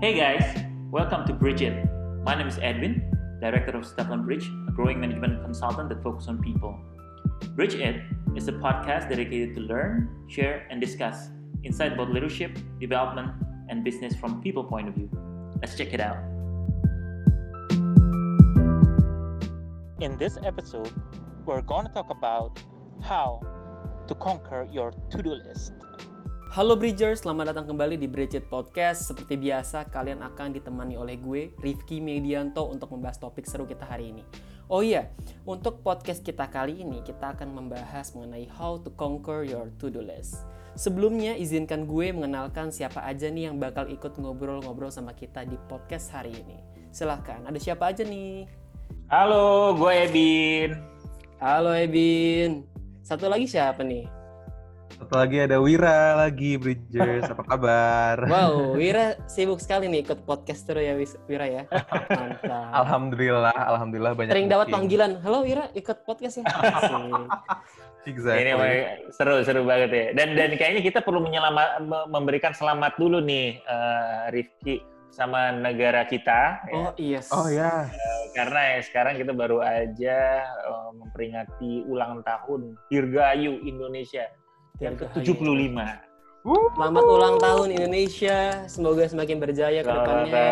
Hey guys, welcome to Bridge It. My name is Edwin, Director of Stefan Bridge, a growing management consultant that focuses on people. Bridge It is a podcast dedicated to learn, share, and discuss insight about leadership, development, and business from people point of view. Let's check it out. In this episode, we're going to talk about how to conquer your to-do list. Halo Bridgers, selamat datang kembali di Bridget Podcast. Seperti biasa, kalian akan ditemani oleh gue, Rifki Medianto, untuk membahas topik seru kita hari ini. Oh iya, untuk podcast kita kali ini, kita akan membahas mengenai how to conquer your to-do list. Sebelumnya, izinkan gue mengenalkan siapa aja nih yang bakal ikut ngobrol-ngobrol sama kita di podcast hari ini. Silahkan, ada siapa aja nih? Halo, gue Ebin. Halo Ebin. Satu lagi siapa nih? Satu lagi ada Wira lagi, Bridgers. Apa kabar? Wow, Wira sibuk sekali nih ikut podcast terus ya Wira ya. Mantap. Alhamdulillah, alhamdulillah banyak. Sering dapat panggilan, halo Wira ikut podcast ya. Exactly. Ini Wak, seru seru banget ya. Dan dan kayaknya kita perlu menyelamat me- memberikan selamat dulu nih eh, Rifki sama negara kita ya. Oh iya. Oh ya. karena ya sekarang kita baru aja eh, memperingati ulang tahun Dirgayu Indonesia yang ke-75. Selamat ulang tahun Indonesia. Semoga semakin berjaya ke Selamat depannya.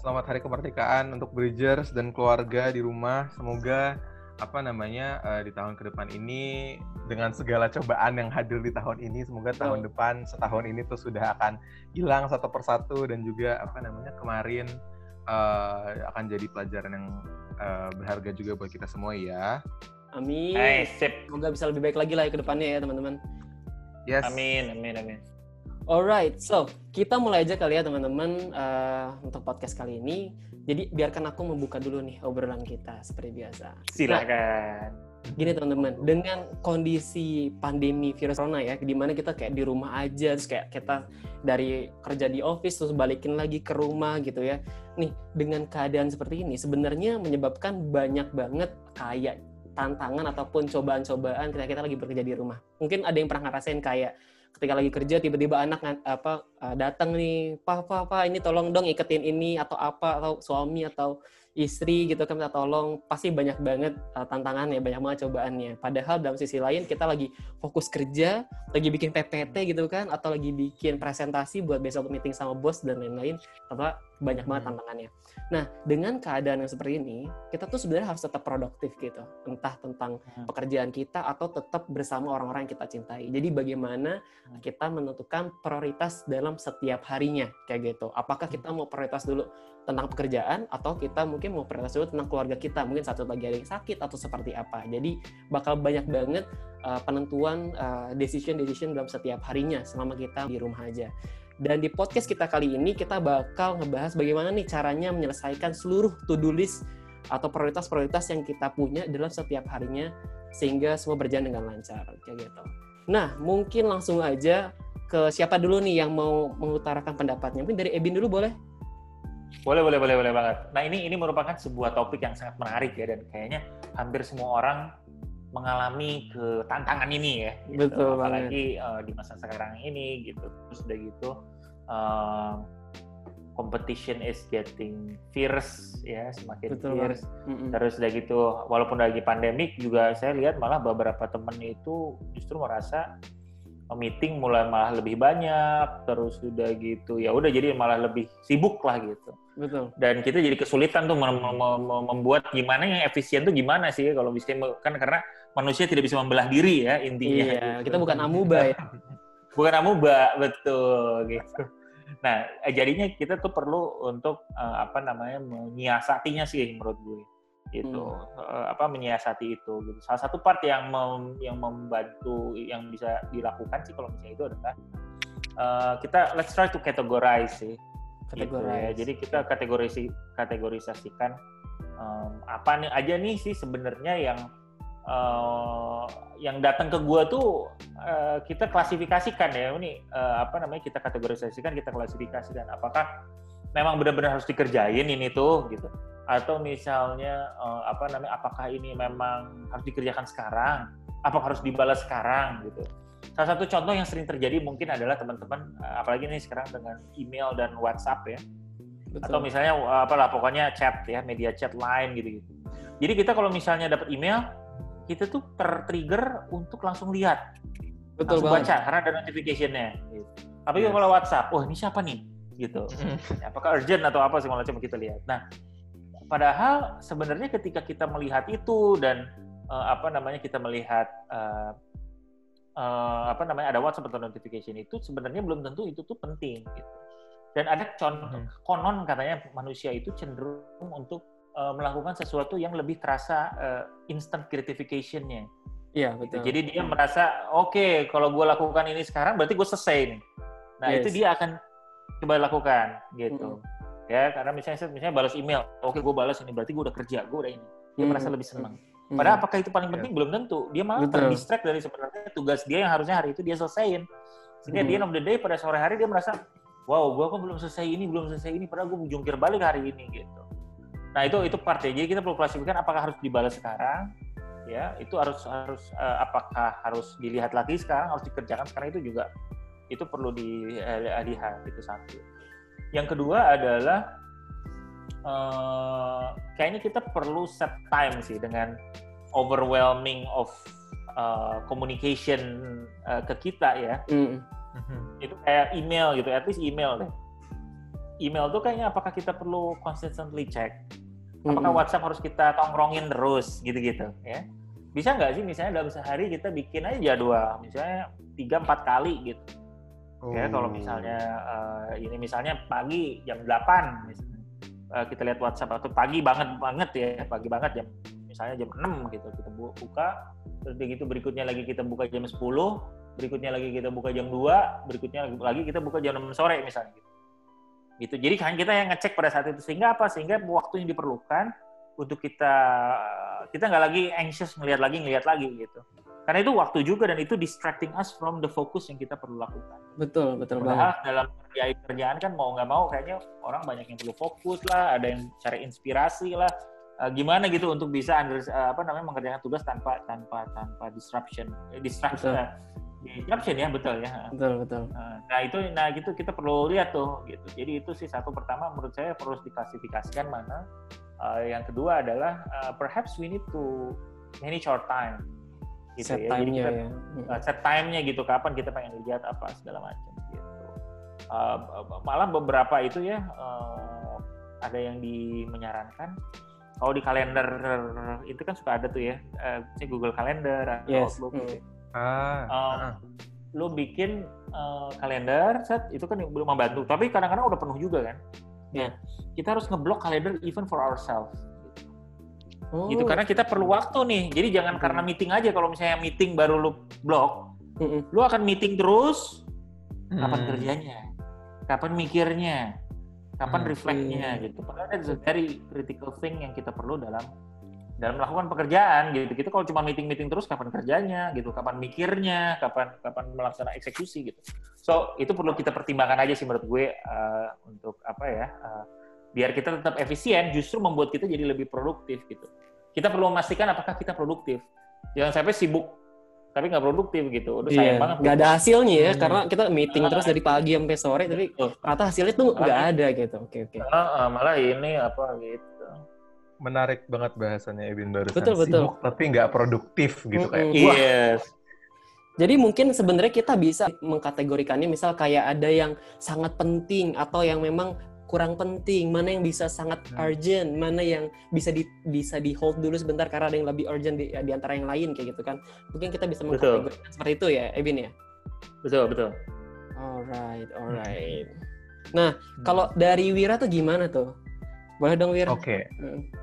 Selamat Hari Kemerdekaan untuk Bridgers dan keluarga di rumah. Semoga apa namanya eh, di tahun ke depan ini dengan segala cobaan yang hadir di tahun ini semoga tahun depan setahun ini tuh sudah akan hilang satu persatu dan juga apa namanya kemarin eh, akan jadi pelajaran yang eh, berharga juga buat kita semua ya. Amin. Hai, sip. Semoga bisa lebih baik lagi lah ya ke depannya ya teman-teman. Yes. Amin, amin, amin. Alright, so kita mulai aja kali ya teman-teman eh, untuk podcast kali ini. Jadi biarkan aku membuka dulu nih obrolan kita seperti biasa. Silakan. Gini teman-teman, dengan kondisi pandemi virus corona ya, di mana kita kayak di rumah aja, terus kayak kita dari kerja di office terus balikin lagi ke rumah gitu ya. Nih, dengan keadaan seperti ini sebenarnya menyebabkan banyak banget kayak tantangan ataupun cobaan-cobaan ketika kita lagi bekerja di rumah. Mungkin ada yang pernah ngerasain kayak ketika lagi kerja tiba-tiba anak apa uh, datang nih, "Pa, pa, pa, ini tolong dong iketin ini atau apa atau suami atau istri gitu kan minta tolong pasti banyak banget uh, tantangannya banyak banget cobaannya padahal dalam sisi lain kita lagi fokus kerja lagi bikin PPT gitu kan atau lagi bikin presentasi buat besok meeting sama bos dan lain-lain apa banyak banget Hmm. tantangannya. Nah dengan keadaan yang seperti ini kita tuh sebenarnya harus tetap produktif gitu. Entah tentang Hmm. pekerjaan kita atau tetap bersama orang-orang yang kita cintai. Jadi bagaimana kita menentukan prioritas dalam setiap harinya kayak gitu. Apakah kita mau prioritas dulu tentang pekerjaan atau kita mungkin mau prioritas dulu tentang keluarga kita? Mungkin satu lagi ada yang sakit atau seperti apa. Jadi bakal banyak banget uh, penentuan uh, decision decision dalam setiap harinya selama kita di rumah aja dan di podcast kita kali ini kita bakal ngebahas bagaimana nih caranya menyelesaikan seluruh to-do list atau prioritas-prioritas yang kita punya dalam setiap harinya sehingga semua berjalan dengan lancar kayak gitu. Nah, mungkin langsung aja ke siapa dulu nih yang mau mengutarakan pendapatnya. Mungkin dari Ebin dulu boleh? Boleh, boleh, boleh, boleh banget. Nah ini ini merupakan sebuah topik yang sangat menarik ya dan kayaknya hampir semua orang mengalami ke tantangan ini ya. gitu. Betul Apalagi eh, di masa sekarang ini gitu. Terus udah gitu eh, competition is getting fierce ya, semakin Betul fierce. Mm-mm. Terus udah gitu, walaupun lagi pandemik juga saya lihat malah beberapa temen itu justru merasa meeting mulai malah lebih banyak, terus udah gitu ya udah jadi malah lebih sibuk lah gitu. Betul. Dan kita jadi kesulitan tuh mem- mem- mem- membuat gimana yang efisien tuh gimana sih kalau bisa kan karena manusia tidak bisa membelah diri ya intinya. Iya, gitu. kita bukan amuba ya. bukan amuba betul gitu. Nah eh, jadinya kita tuh perlu untuk eh, apa namanya menyiasatinya sih menurut gue gitu Eh, apa menyiasati itu gitu. Salah satu part yang mem- yang membantu yang bisa dilakukan sih kalau misalnya itu adalah eh, kita let's try to categorize sih gitu ya. Categorize. Jadi kita kategorisi kategorisasikan em, apa nih aja nih sih sebenarnya yang eh, yang datang ke gua tuh eh, kita klasifikasikan ya ini eh, apa namanya kita kategorisasikan kita klasifikasikan. Apakah memang benar-benar harus dikerjain ini tuh gitu? Atau misalnya eh, apa namanya apakah ini memang harus dikerjakan sekarang? Apakah harus dibalas sekarang gitu? Salah satu contoh yang sering terjadi mungkin adalah teman-teman apalagi nih sekarang dengan email dan WhatsApp ya. Betul. atau misalnya apalah pokoknya chat ya media chat lain gitu gitu jadi kita kalau misalnya dapat email kita tuh tertrigger untuk langsung lihat Betul langsung banget. baca karena ada notificationnya gitu. tapi yes. kalau WhatsApp oh ini siapa nih gitu apakah urgent atau apa segala macam kita lihat nah padahal sebenarnya ketika kita melihat itu dan uh, apa namanya kita melihat uh, uh, apa namanya ada WhatsApp atau notification itu sebenarnya belum tentu itu tuh penting gitu. Dan ada contoh hmm. konon katanya manusia itu cenderung untuk uh, melakukan sesuatu yang lebih terasa uh, instant gratification-nya. Iya, gitu. betul. Jadi dia merasa oke, okay, kalau gue lakukan ini sekarang berarti gue selesai nih. Nah, yes. itu dia akan coba lakukan gitu. Hmm. Ya, karena misalnya misalnya balas email, oke okay, gue balas ini berarti gue udah kerja, gue udah ini. Dia hmm. merasa lebih senang. Hmm. Padahal apakah itu paling penting? Yeah. Belum tentu. Dia malah terdistract dari sebenarnya tugas dia yang harusnya hari itu dia selesaiin. Sehingga hmm. dia end of the day pada sore hari dia merasa, wow, gue kok belum selesai ini, belum selesai ini, padahal gue jungkir balik hari ini gitu. Nah itu itu partnya. Jadi kita perlu klasifikasikan apakah harus dibalas sekarang, ya itu harus harus uh, apakah harus dilihat lagi sekarang, harus dikerjakan sekarang itu juga itu perlu dilihat itu satu. Yang kedua adalah uh, kayaknya kita perlu set time sih dengan overwhelming of uh, communication uh, ke kita ya. Mm. Itu kayak email gitu, at least email deh. Email tuh kayaknya apakah kita perlu consistently check? Apakah mm -hmm. WhatsApp harus kita tongkrongin terus gitu-gitu ya? Bisa nggak sih misalnya dalam sehari kita bikin aja jadwal, misalnya tiga empat kali gitu. Oh. Ya kalau oh. misalnya uh, ini misalnya pagi jam 8 misalnya uh, kita lihat WhatsApp atau pagi banget banget ya pagi banget jam misalnya jam 6 gitu kita buka terus begitu berikutnya lagi kita buka jam 10 berikutnya lagi kita buka jam 2 berikutnya lagi kita buka jam 6 sore misalnya gitu gitu jadi kan kita yang ngecek pada saat itu sehingga apa sehingga waktu yang diperlukan untuk kita kita nggak lagi anxious ngelihat lagi ngelihat lagi gitu karena itu waktu juga dan itu distracting us from the focus yang kita perlu lakukan. Betul, betul Padahal banget. dalam kerja kerjaan kan mau nggak mau kayaknya orang banyak yang perlu fokus lah, ada yang cari inspirasi lah. Uh, gimana gitu untuk bisa under, uh, apa namanya mengerjakan tugas tanpa tanpa tanpa disruption, eh, disruption, uh, disruption ya betul ya. Betul betul. Uh, nah itu nah gitu kita perlu lihat tuh gitu. Jadi itu sih satu pertama menurut saya perlu diklasifikasikan mana. Uh, yang kedua adalah uh, perhaps we need to manage our time gitu set ya. time-nya ya. Uh, set time-nya gitu kapan kita pengen lihat apa segala macam gitu. Uh, malah beberapa itu ya uh, ada yang di menyarankan kalau di kalender itu kan suka ada tuh ya, uh, Google Calendar atau yes. Outlook gitu. Ah. Uh, ah. Lu bikin uh, kalender, set itu kan belum membantu. Tapi kadang-kadang udah penuh juga kan. Ya, yeah. kita harus ngeblok kalender even for ourselves Oh. Gitu karena kita perlu waktu nih. Jadi jangan hmm. karena meeting aja kalau misalnya meeting baru lu blok, hmm. lu akan meeting terus. Kapan hmm. kerjanya? Kapan mikirnya? Kapan hmm. refleksnya gitu. Padahal itu very critical thing yang kita perlu dalam dalam melakukan pekerjaan gitu. Kita kalau cuma meeting-meeting terus kapan kerjanya gitu, kapan mikirnya, kapan kapan melaksanakan eksekusi gitu. So, itu perlu kita pertimbangkan aja sih menurut gue uh, untuk apa ya? Uh, biar kita tetap efisien justru membuat kita jadi lebih produktif gitu kita perlu memastikan apakah kita produktif jangan sampai sibuk tapi nggak produktif gitu udah sayang iya, banget nggak ada hasilnya ya hmm. karena kita meeting terus dari pagi sampai sore tapi rata hasilnya tuh nggak ada gitu oke oke uh, malah ini apa gitu menarik banget bahasanya Ebin barusan betul betul sibuk, tapi nggak produktif gitu mm -hmm. kayak wah yes. Jadi mungkin sebenarnya kita bisa mengkategorikannya misal kayak ada yang sangat penting atau yang memang kurang penting, mana yang bisa sangat hmm. urgent, mana yang bisa di bisa di hold dulu sebentar karena ada yang lebih urgent di, di antara yang lain kayak gitu kan. Mungkin kita bisa mengkategorikan seperti itu ya, Evin ya. Betul, betul. Alright, alright. Nah, hmm. kalau dari Wira tuh gimana tuh? Boleh dong Wira? Oke. Okay.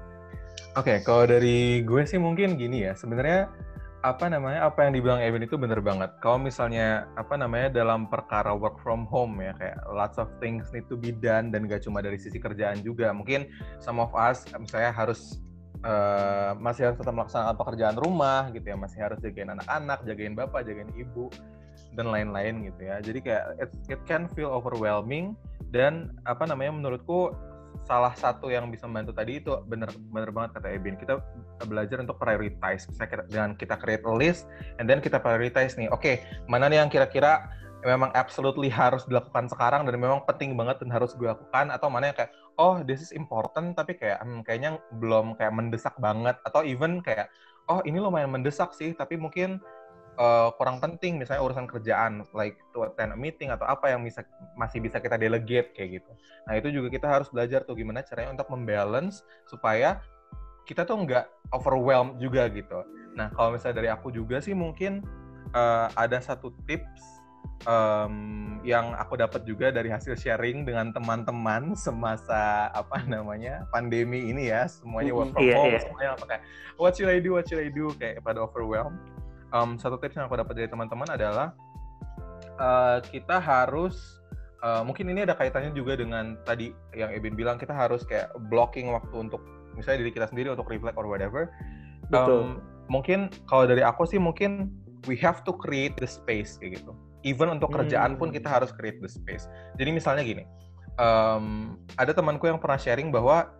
Oke, okay, kalau dari gue sih mungkin gini ya. Sebenarnya apa namanya apa yang dibilang Evan itu bener banget. Kalau misalnya apa namanya dalam perkara work from home ya kayak lots of things need to be done dan gak cuma dari sisi kerjaan juga. Mungkin some of us misalnya harus uh, masih harus tetap melaksanakan pekerjaan rumah gitu ya, masih harus jagain anak-anak, jagain bapak, jagain ibu dan lain-lain gitu ya. Jadi kayak it, it can feel overwhelming dan apa namanya menurutku salah satu yang bisa membantu tadi itu bener bener banget kata Ebin. Kita belajar untuk prioritize. Kita dengan kita create a list and then kita prioritize nih oke okay, mana nih yang kira-kira memang absolutely harus dilakukan sekarang dan memang penting banget dan harus gue lakukan atau mana yang kayak oh this is important tapi kayak hmm, kayaknya belum kayak mendesak banget atau even kayak oh ini lumayan mendesak sih tapi mungkin uh, kurang penting misalnya urusan kerjaan like to attend a meeting atau apa yang bisa masih bisa kita delegate kayak gitu. Nah itu juga kita harus belajar tuh gimana caranya untuk membalance supaya kita tuh nggak overwhelmed juga gitu. Nah kalau misalnya dari aku juga sih mungkin uh, ada satu tips um, yang aku dapat juga dari hasil sharing dengan teman-teman semasa apa namanya pandemi ini ya semuanya work from yeah, home yeah. semuanya apa kayak what should I do what should I do kayak pada overwhelmed um, satu tips yang aku dapat dari teman-teman adalah uh, kita harus uh, mungkin ini ada kaitannya juga dengan tadi yang Ebin bilang kita harus kayak blocking waktu untuk misalnya diri kita sendiri untuk reflect or whatever. Betul. Um, mungkin kalau dari aku sih mungkin we have to create the space kayak gitu. Even untuk kerjaan pun kita hmm. harus create the space. Jadi misalnya gini, um, ada temanku yang pernah sharing bahwa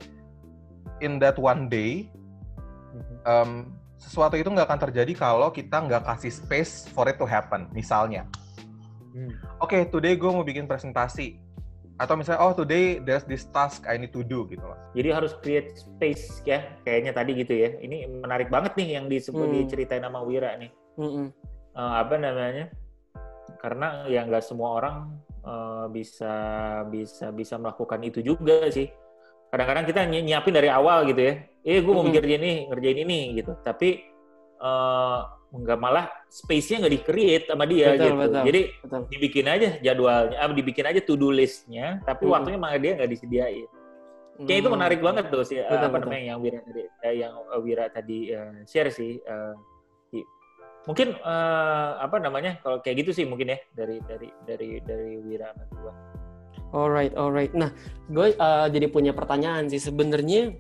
in that one day um, sesuatu itu nggak akan terjadi kalau kita nggak kasih space for it to happen. Misalnya, hmm. oke, okay, today gue mau bikin presentasi, atau misalnya, oh today there's this task I need to do gitu loh. Jadi harus create space ya, kayaknya tadi gitu ya. Ini menarik banget nih yang disebut hmm. diceritain sama Wira nih. Hmm. Uh, apa namanya? Karena ya nggak semua orang uh, bisa bisa bisa melakukan itu juga sih kadang-kadang kita nyiapin dari awal gitu ya eh gue mau mm -hmm. ini ngerjain ini gitu tapi uh, nggak malah space-nya nggak di-create sama dia betul, gitu betul, jadi betul. dibikin aja jadwalnya ah, dibikin aja to-do list-nya tapi hmm. waktunya malah dia nggak disediain kayak hmm. itu menarik banget tuh sih betul, apa betul. namanya yang Wira tadi eh, yang Wira tadi uh, share sih uh, mungkin uh, apa namanya kalau kayak gitu sih mungkin ya dari dari dari dari Wira sama gua Alright, alright. Nah, gue uh, jadi punya pertanyaan sih. Sebenarnya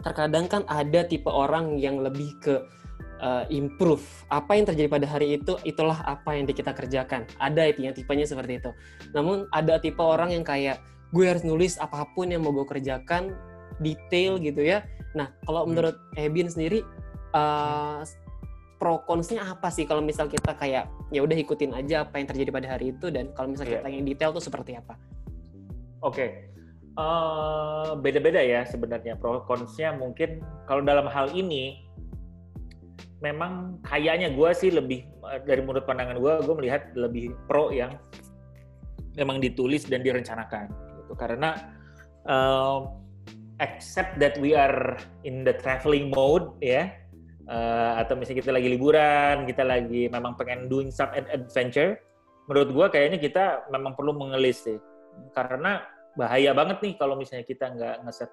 terkadang kan ada tipe orang yang lebih ke uh, improve. Apa yang terjadi pada hari itu, itulah apa yang kita kerjakan. Ada itu yang tipenya seperti itu. Namun ada tipe orang yang kayak gue harus nulis apa pun yang mau gue kerjakan detail gitu ya. Nah, kalau hmm. menurut Ebin sendiri uh, pro konsnya apa sih kalau misal kita kayak ya udah ikutin aja apa yang terjadi pada hari itu dan kalau misal yeah. kita yang detail tuh seperti apa? Oke, okay. Uh, eh, beda-beda ya sebenarnya. Pro konsnya mungkin kalau dalam hal ini memang kayaknya gue sih lebih eh, dari menurut pandangan gue, gue melihat lebih pro yang memang ditulis dan direncanakan gitu. Karena uh, except that we are in the traveling mode ya uh, atau misalnya kita lagi liburan kita lagi memang pengen doing some adventure menurut gue kayaknya kita memang perlu mengelis sih. Karena bahaya banget nih kalau misalnya kita nggak ngeset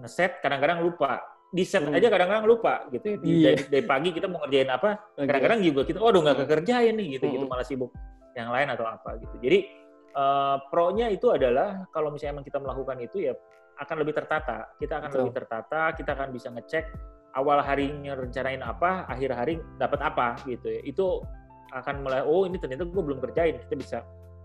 ngeset kadang-kadang lupa di set hmm. aja kadang-kadang lupa gitu ya. Iya. dari, dari pagi kita mau ngerjain apa kadang-kadang juga kita oh nggak kekerjain nih gitu hmm. gitu malah sibuk yang lain atau apa gitu jadi uh, pro-nya itu adalah kalau misalnya emang kita melakukan itu ya akan lebih tertata kita akan Betul. lebih tertata kita akan bisa ngecek awal harinya rencanain apa akhir hari dapat apa gitu ya itu akan mulai oh ini ternyata gue belum kerjain kita bisa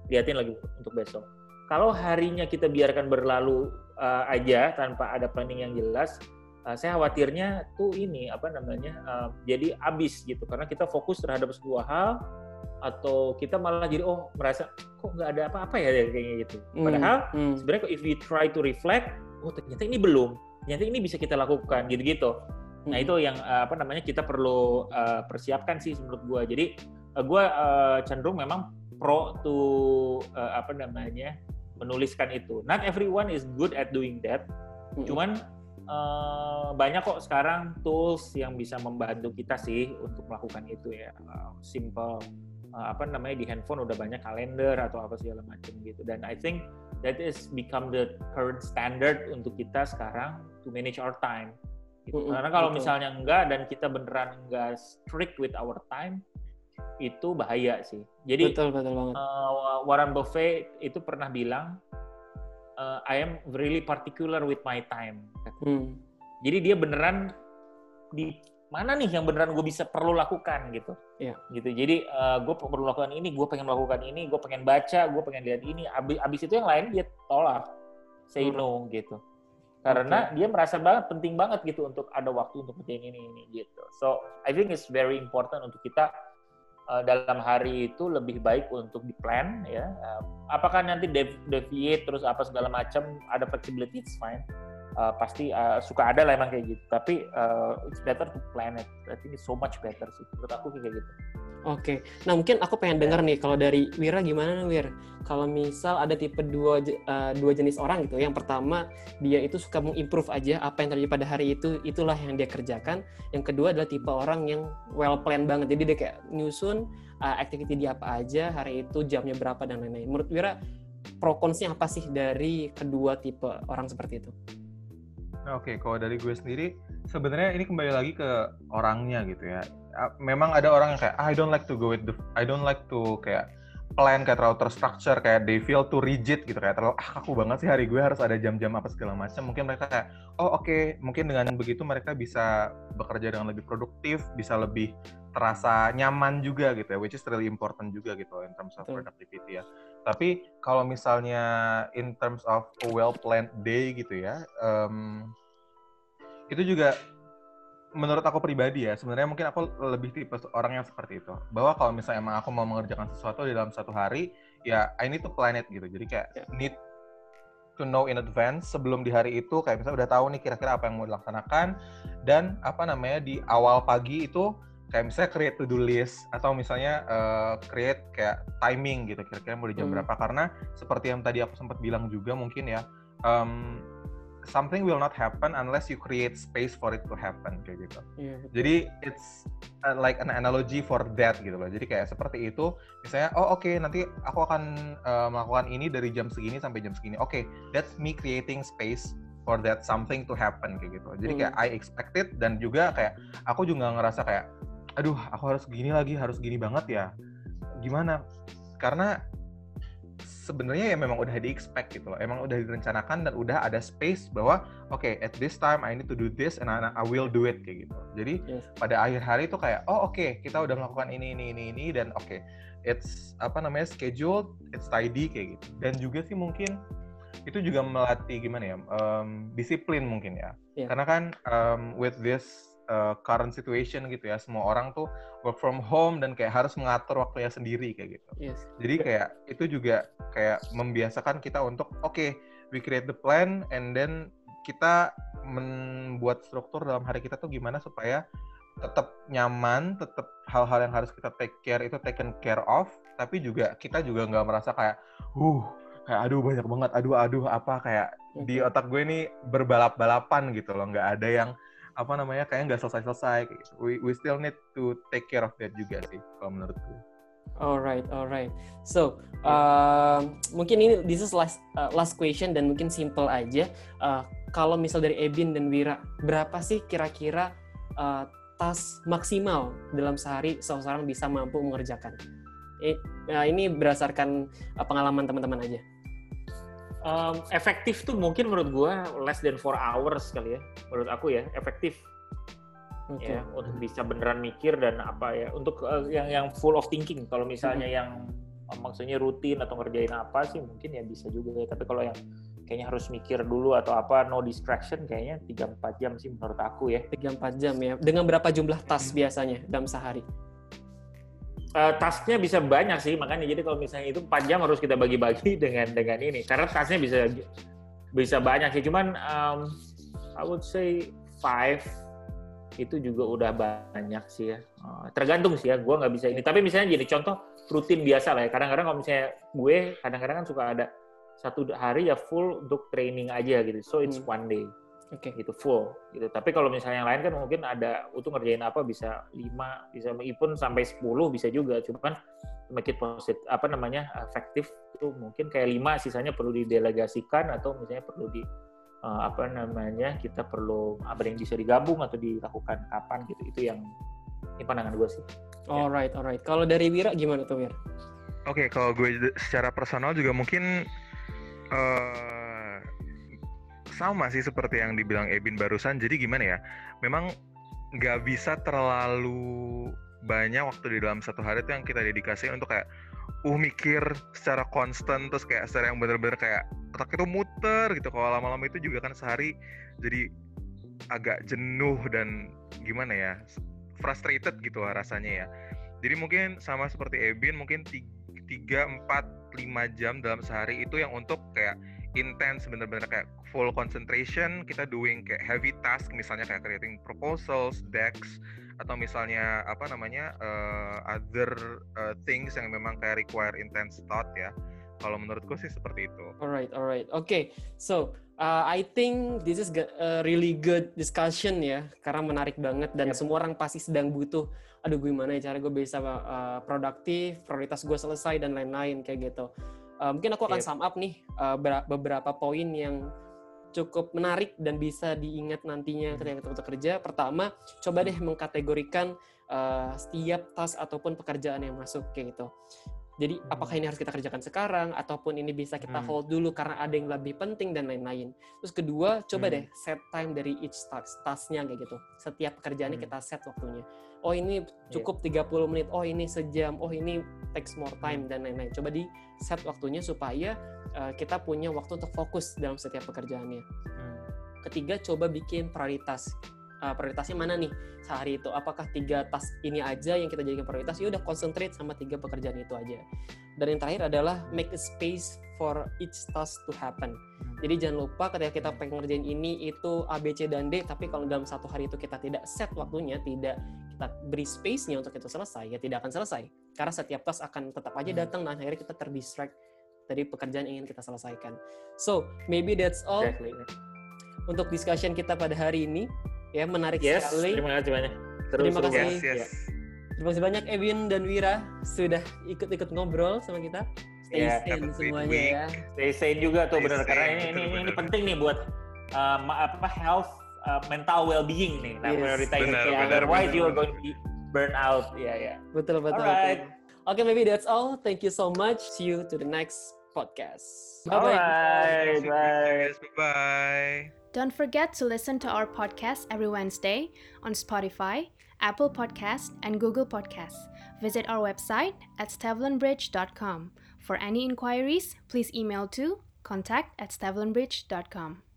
liatin lagi untuk besok kalau harinya kita biarkan berlalu uh, aja tanpa ada planning yang jelas, uh, saya khawatirnya tuh ini apa namanya uh, jadi habis gitu karena kita fokus terhadap sebuah hal atau kita malah jadi oh merasa kok nggak ada apa-apa ya kayaknya gitu. Hmm, Padahal hmm. sebenarnya if we try to reflect, oh ternyata ini belum, ternyata ini bisa kita lakukan gitu-gitu. Hmm. Nah itu yang uh, apa namanya kita perlu uh, persiapkan sih menurut gua. Jadi uh, gua uh, cenderung memang pro to uh, apa namanya menuliskan itu. Not everyone is good at doing that. Hmm. Cuman uh, banyak kok sekarang tools yang bisa membantu kita sih untuk melakukan itu ya. Uh, simple uh, apa namanya di handphone udah banyak kalender atau apa segala macam gitu. Dan I think that is become the current standard untuk kita sekarang to manage our time. Gitu. Hmm, Karena kalau misalnya enggak dan kita beneran enggak strict with our time, itu bahaya sih. Jadi betul, betul banget. Uh, Warren Buffett itu pernah bilang, uh, I am really particular with my time. Hmm. Jadi dia beneran di mana nih yang beneran gue bisa perlu lakukan gitu. Yeah. Gitu. Jadi uh, gue perlu lakukan ini, gue pengen melakukan ini, gue pengen baca, gue pengen lihat ini. Abis, abis itu yang lain dia tolak, say hmm. no gitu. karena okay. dia merasa banget penting banget gitu untuk ada waktu untuk ngerjain ini ini gitu. So I think it's very important untuk kita dalam hari itu lebih baik untuk di plan ya. Apakah nanti deviate terus apa segala macam ada flexibility it's fine. Uh, pasti uh, suka ada lah emang kayak gitu. Tapi uh, it's better to plan it. I think it's so much better sih. Menurut aku kayak gitu. Oke, nah mungkin aku pengen dengar nih kalau dari Wira gimana nih Wir? Kalau misal ada tipe dua uh, dua jenis orang gitu, yang pertama dia itu suka mengimprove aja apa yang terjadi pada hari itu, itulah yang dia kerjakan. Yang kedua adalah tipe orang yang well plan banget, jadi dia kayak nyusun uh, activity dia apa aja hari itu, jamnya berapa dan lain-lain. Menurut Wira pro consnya apa sih dari kedua tipe orang seperti itu? Oke, okay, kalau dari gue sendiri sebenarnya ini kembali lagi ke orangnya gitu ya. Memang ada orang yang kayak I don't like to go with the I don't like to kayak plan kayak terlalu terstruktur kayak they feel too rigid gitu. Kayak terlalu ah kaku banget sih hari gue harus ada jam-jam apa segala macam mungkin mereka kayak oh oke. Okay. mungkin dengan begitu mereka bisa bekerja dengan lebih produktif bisa lebih terasa nyaman juga gitu ya which is really important juga gitu in terms of productivity ya tapi kalau misalnya in terms of a well planned day gitu ya um, itu juga menurut aku pribadi ya, sebenarnya mungkin aku lebih tipe orang yang seperti itu. Bahwa kalau misalnya emang aku mau mengerjakan sesuatu di dalam satu hari, ya I need to plan it gitu. Jadi kayak yeah. need to know in advance sebelum di hari itu kayak misalnya udah tahu nih kira-kira apa yang mau dilaksanakan dan apa namanya di awal pagi itu kayak misalnya create to do list atau misalnya uh, create kayak timing gitu kira-kira mau di jam hmm. berapa karena seperti yang tadi aku sempat bilang juga mungkin ya um, something will not happen unless you create space for it to happen kayak gitu. Yeah, Jadi it's uh, like an analogy for that gitu loh. Jadi kayak seperti itu, misalnya oh oke okay, nanti aku akan uh, melakukan ini dari jam segini sampai jam segini. Oke, okay, that's me creating space for that something to happen kayak gitu. Jadi kayak hmm. I expected dan juga kayak aku juga ngerasa kayak aduh aku harus gini lagi, harus gini banget ya. Gimana? Karena sebenarnya ya memang udah di expect gitu loh. Emang udah direncanakan dan udah ada space bahwa oke okay, at this time I need to do this and I, I will do it kayak gitu. Jadi yes. pada akhir hari itu kayak oh oke okay, kita udah melakukan ini ini ini ini dan oke okay, it's apa namanya scheduled, it's tidy kayak gitu. Dan juga sih mungkin itu juga melatih gimana ya um, disiplin mungkin ya. Yeah. Karena kan um, with this uh, current situation gitu ya. Semua orang tuh work from home dan kayak harus mengatur waktunya sendiri kayak gitu. Yes. jadi kayak itu juga kayak membiasakan kita untuk oke okay, we create the plan and then kita membuat struktur dalam hari kita tuh gimana supaya tetap nyaman, tetap hal-hal yang harus kita take care itu taken care of, tapi juga kita juga nggak merasa kayak, uh, kayak aduh banyak banget, aduh aduh apa kayak di otak gue ini berbalap-balapan gitu loh, nggak ada yang apa namanya kayak nggak selesai-selesai gitu. We, we still need to take care of that juga sih kalau menurutku. Alright, alright. So uh, mungkin ini this is last uh, last question dan mungkin simple aja. Uh, kalau misal dari Ebin dan Wira, berapa sih kira-kira uh, tas maksimal dalam sehari seseorang bisa mampu mengerjakan? Eh, uh, ini berdasarkan uh, pengalaman teman-teman aja um, efektif tuh mungkin menurut gue less than four hours kali ya menurut aku ya efektif. Okay. ya untuk bisa beneran mikir dan apa ya untuk uh, yang yang full of thinking. Kalau misalnya hmm. yang uh, maksudnya rutin atau ngerjain apa sih mungkin ya bisa juga ya. Tapi kalau yang kayaknya harus mikir dulu atau apa no distraction kayaknya 3-4 jam sih menurut aku ya. 3-4 jam ya. Dengan berapa jumlah tas biasanya dalam sehari uh, tasnya bisa banyak sih makanya jadi kalau misalnya itu 4 jam harus kita bagi-bagi dengan dengan ini. Karena tasnya bisa bisa banyak sih. Cuman um, I would say five itu juga udah banyak sih ya. Uh, tergantung sih ya gue nggak bisa ini. Tapi misalnya jadi contoh rutin biasa lah ya. Kadang-kadang kalau misalnya gue kadang-kadang kan suka ada satu hari ya full untuk training aja gitu. So it's hmm. one day Oke. Okay. Gitu full gitu. Tapi kalau misalnya yang lain kan mungkin ada untuk ngerjain apa bisa 5, bisa even sampai 10 bisa juga. Cuma kan make it positive apa namanya efektif itu mungkin kayak 5 sisanya perlu didelegasikan atau misalnya perlu di uh, apa namanya kita perlu apa yang bisa digabung atau dilakukan kapan gitu. Itu yang ini pandangan gue sih. Ya. Alright, ya. alright. Kalau dari Wira gimana tuh Wir? Oke, okay, kalau gue secara personal juga mungkin uh, sama sih seperti yang dibilang Ebin barusan. Jadi gimana ya? Memang nggak bisa terlalu banyak waktu di dalam satu hari itu yang kita dedikasi untuk kayak uh mikir secara konstan terus kayak secara yang bener-bener kayak otak itu muter gitu kalau lama-lama itu juga kan sehari jadi agak jenuh dan gimana ya frustrated gitu lah rasanya ya jadi mungkin sama seperti Ebin mungkin 3, 4, 5 jam dalam sehari itu yang untuk kayak intense bener-bener kayak full concentration kita doing kayak heavy task misalnya kayak creating proposals, decks atau misalnya apa namanya uh, other uh, things yang memang kayak require intense thought ya. Kalau menurutku sih seperti itu. Alright, alright. Oke, okay. so uh, I think this is a really good discussion ya, karena menarik banget dan yeah. semua orang pasti sedang butuh. Aduh, gimana ya cara gue bisa uh, produktif, prioritas gue selesai dan lain-lain kayak gitu. Uh, mungkin aku akan yep. sum up nih uh, beberapa poin yang cukup menarik dan bisa diingat nantinya ketika kita bekerja. Pertama, coba deh mengkategorikan uh, setiap tas ataupun pekerjaan yang masuk kayak gitu. Jadi apakah ini harus kita kerjakan sekarang ataupun ini bisa kita hmm. hold dulu karena ada yang lebih penting dan lain-lain. Terus kedua, coba hmm. deh set time dari each task, tasknya kayak gitu. Setiap pekerjaannya hmm. kita set waktunya. Oh ini cukup yeah. 30 menit, oh ini sejam, oh ini takes more time dan lain-lain. Coba di set waktunya supaya uh, kita punya waktu untuk fokus dalam setiap pekerjaannya. Hmm. Ketiga, coba bikin prioritas uh, prioritasnya mana nih sehari itu apakah tiga tas ini aja yang kita jadikan prioritas ya udah concentrate sama tiga pekerjaan itu aja dan yang terakhir adalah make a space for each task to happen hmm. jadi jangan lupa ketika kita pengen ngerjain ini itu A, B, C, dan D tapi kalau dalam satu hari itu kita tidak set waktunya tidak kita beri space-nya untuk itu selesai ya tidak akan selesai karena setiap tas akan tetap aja hmm. datang dan akhirnya kita terdistract dari pekerjaan yang ingin kita selesaikan so maybe that's all exactly. untuk discussion kita pada hari ini ya menarik yes, sekali. Terima kasih banyak. Terus, terima kasih. Yes, yes. Ya. Terima kasih banyak Evin dan Wira sudah ikut-ikut ngobrol sama kita. Stay yeah, sane semuanya week. ya. Stay sane juga tuh benar karena ini ini, ini penting nih buat um, apa health uh, mental well-being nih. Nah, yes. prioritasnya kayak otherwise bener. you are going to be burn out. Ya yeah, ya. Yeah. Betul betul. Alright. Betul. Okay, maybe that's all. Thank you so much. See you to the next podcast. Bye bye. Bye bye. Bye bye. Don't forget to listen to our podcast every Wednesday on Spotify, Apple Podcasts, and Google Podcasts. Visit our website at stevlinbridge.com. For any inquiries, please email to contact at stevlinbridge.com.